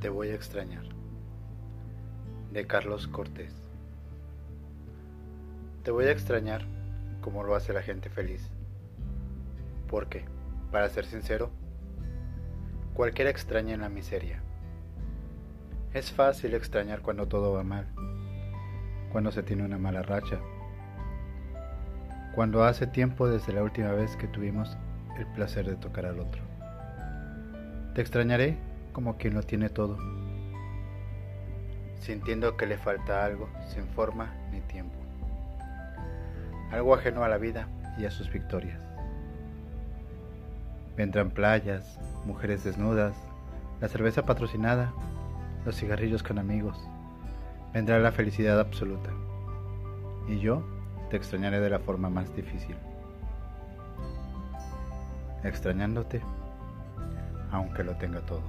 Te voy a extrañar. De Carlos Cortés. Te voy a extrañar como lo hace la gente feliz. Porque, para ser sincero, cualquiera extraña en la miseria. Es fácil extrañar cuando todo va mal, cuando se tiene una mala racha, cuando hace tiempo desde la última vez que tuvimos el placer de tocar al otro. Te extrañaré como quien lo tiene todo, sintiendo que le falta algo sin forma ni tiempo, algo ajeno a la vida y a sus victorias. Vendrán playas, mujeres desnudas, la cerveza patrocinada, los cigarrillos con amigos, vendrá la felicidad absoluta. Y yo te extrañaré de la forma más difícil. Extrañándote, aunque lo tenga todo.